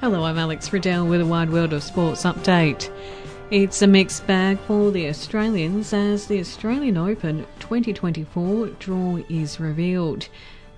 Hello, I'm Alex Riddell with a wide world of sports update. It's a mixed bag for the Australians as the Australian Open 2024 draw is revealed.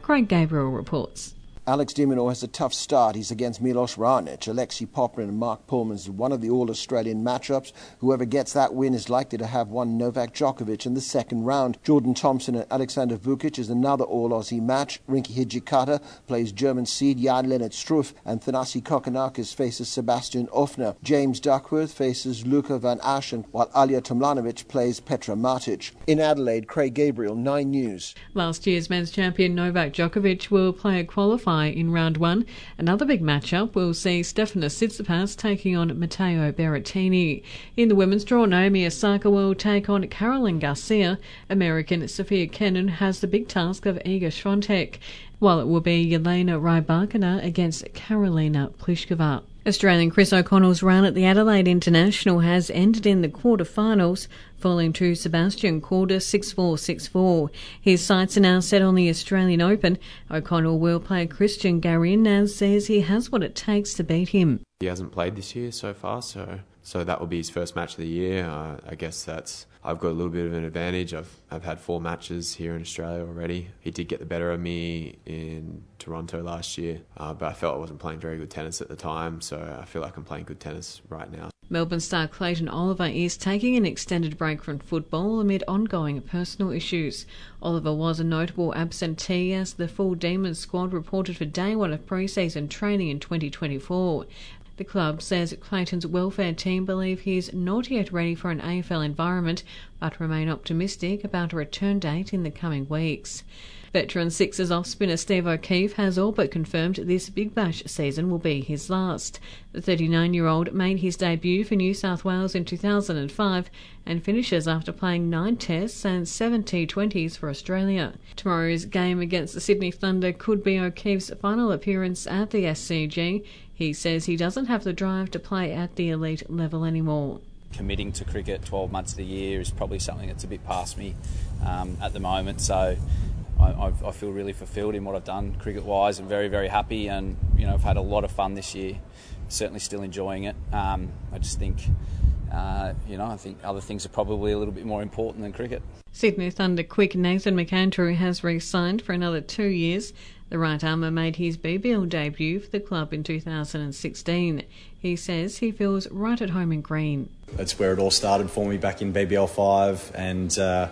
Craig Gabriel reports. Alex de Minaur has a tough start. He's against Milos Raonic, Alexei Popyrin and Marc Polmans. One of the All-Australian matchups. Whoever gets that win is likely to have one Novak Djokovic in the second round. Jordan Thompson and Aleksandar Vukic is another All-Aussie match. Rinky Hijikata plays German seed Jan-Lennard Struff and Thanasi Kokkinakis faces Sebastian Ofner. James Duckworth faces Luca van Assche, while Ajla Tomljanovic plays Petra Martic. In Adelaide, Craig Gabriel, 9 News. Last year's men's champion Novak Djokovic will play a qualifier in round one. Another big matchup will see Stefanos Tsitsipas taking on Matteo Berrettini. In the women's draw, Naomi Osaka will take on Caroline Garcia. American Sofia Kenin has the big task of Iga Swiatek, while it will be Elena Rybakina against Karolina Pliskova. Australian Chris O'Connell's run at the Adelaide International has ended in the quarter-finals, falling to Sebastian Korda 6-4, 6-4. His sights are now set on the Australian Open. O'Connell will play Cristian Garin and says he has what it takes to beat him. He hasn't played this year so far, so so that will be his first match of the year. Uh, I guess that's I've got a little bit of an advantage. I've I've had four matches here in Australia already. He did get the better of me in Toronto last year, uh, but I felt I wasn't playing very good tennis at the time, so I feel like I'm playing good tennis right now. Melbourne star Clayton Oliver is taking an extended break from football amid ongoing personal issues. Oliver was a notable absentee as the full Demons squad reported for day one of pre-season training in 2024. The club says Clayton's welfare team believe he is not yet ready for an AFL environment, but remain optimistic about a return date in the coming weeks. Veteran Sixers off spinner Steve O'Keefe has all but confirmed this Big Bash season will be his last. The 39 year old made his debut for New South Wales in 2005 and finishes after playing nine tests and seven T20s for Australia. Tomorrow's game against the Sydney Thunder could be O'Keefe's final appearance at the SCG. He says he doesn't have the drive to play at the elite level anymore. Committing to cricket 12 months of the year is probably something that's a bit past me um, at the moment. So I, I, feel really fulfilled in what I've done cricket wise. I'm very, very happy, and you know I've had a lot of fun this year. Certainly, still enjoying it. Um, I just think, uh, you know, I think other things are probably a little bit more important than cricket. Sydney Thunder quick Nathan McAndrew has re-signed for another two years. The right armer made his BBL debut for the club in 2016. He says he feels right at home in green. That's where it all started for me back in BBL 5, and uh,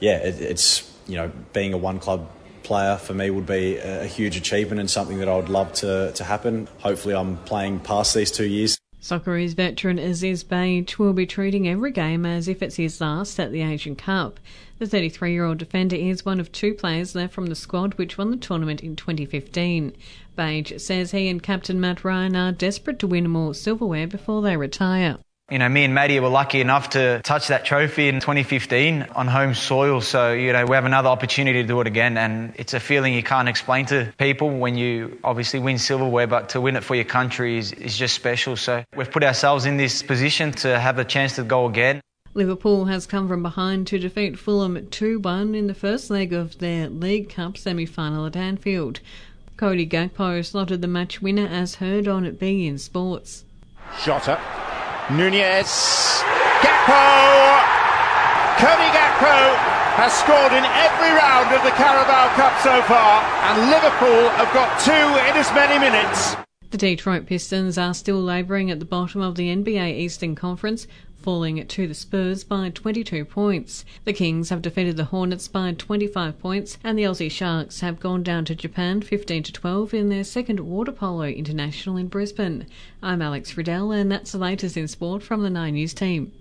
yeah, it, it's you know being a one club player for me would be a huge achievement and something that I would love to, to happen. Hopefully, I'm playing past these two years. Socceroos veteran Aziz Behich will be treating every game as if it's his last at the Asian Cup. The 33 year old defender is one of two players left from the squad which won the tournament in 2015. Behich says he and captain Mat Ryan are desperate to win more silverware before they retire. You know, me and Maddie were lucky enough to touch that trophy in 2015 on home soil. So, you know, we have another opportunity to do it again. And it's a feeling you can't explain to people when you obviously win silverware, but to win it for your country is, is just special. So we've put ourselves in this position to have a chance to go again. Liverpool has come from behind to defeat Fulham 2 1 in the first leg of their League Cup semi final at Anfield. Cody Gakpo slotted the match winner as heard on beIN Sports. Jota Nunez. Gakpo! Cody Gakpo has scored in every round of the Carabao Cup so far, and Liverpool have got two in as many minutes. The Detroit Pistons are still labouring at the bottom of the NBA Eastern Conference, falling to the Spurs by 22 points. The Kings have defeated the Hornets by 25 points, and the Aussie Sharks have gone down to Japan 15 to 12 in their second water polo international in Brisbane. I'm Alex Riddell, and that's the latest in sport from the Nine News team.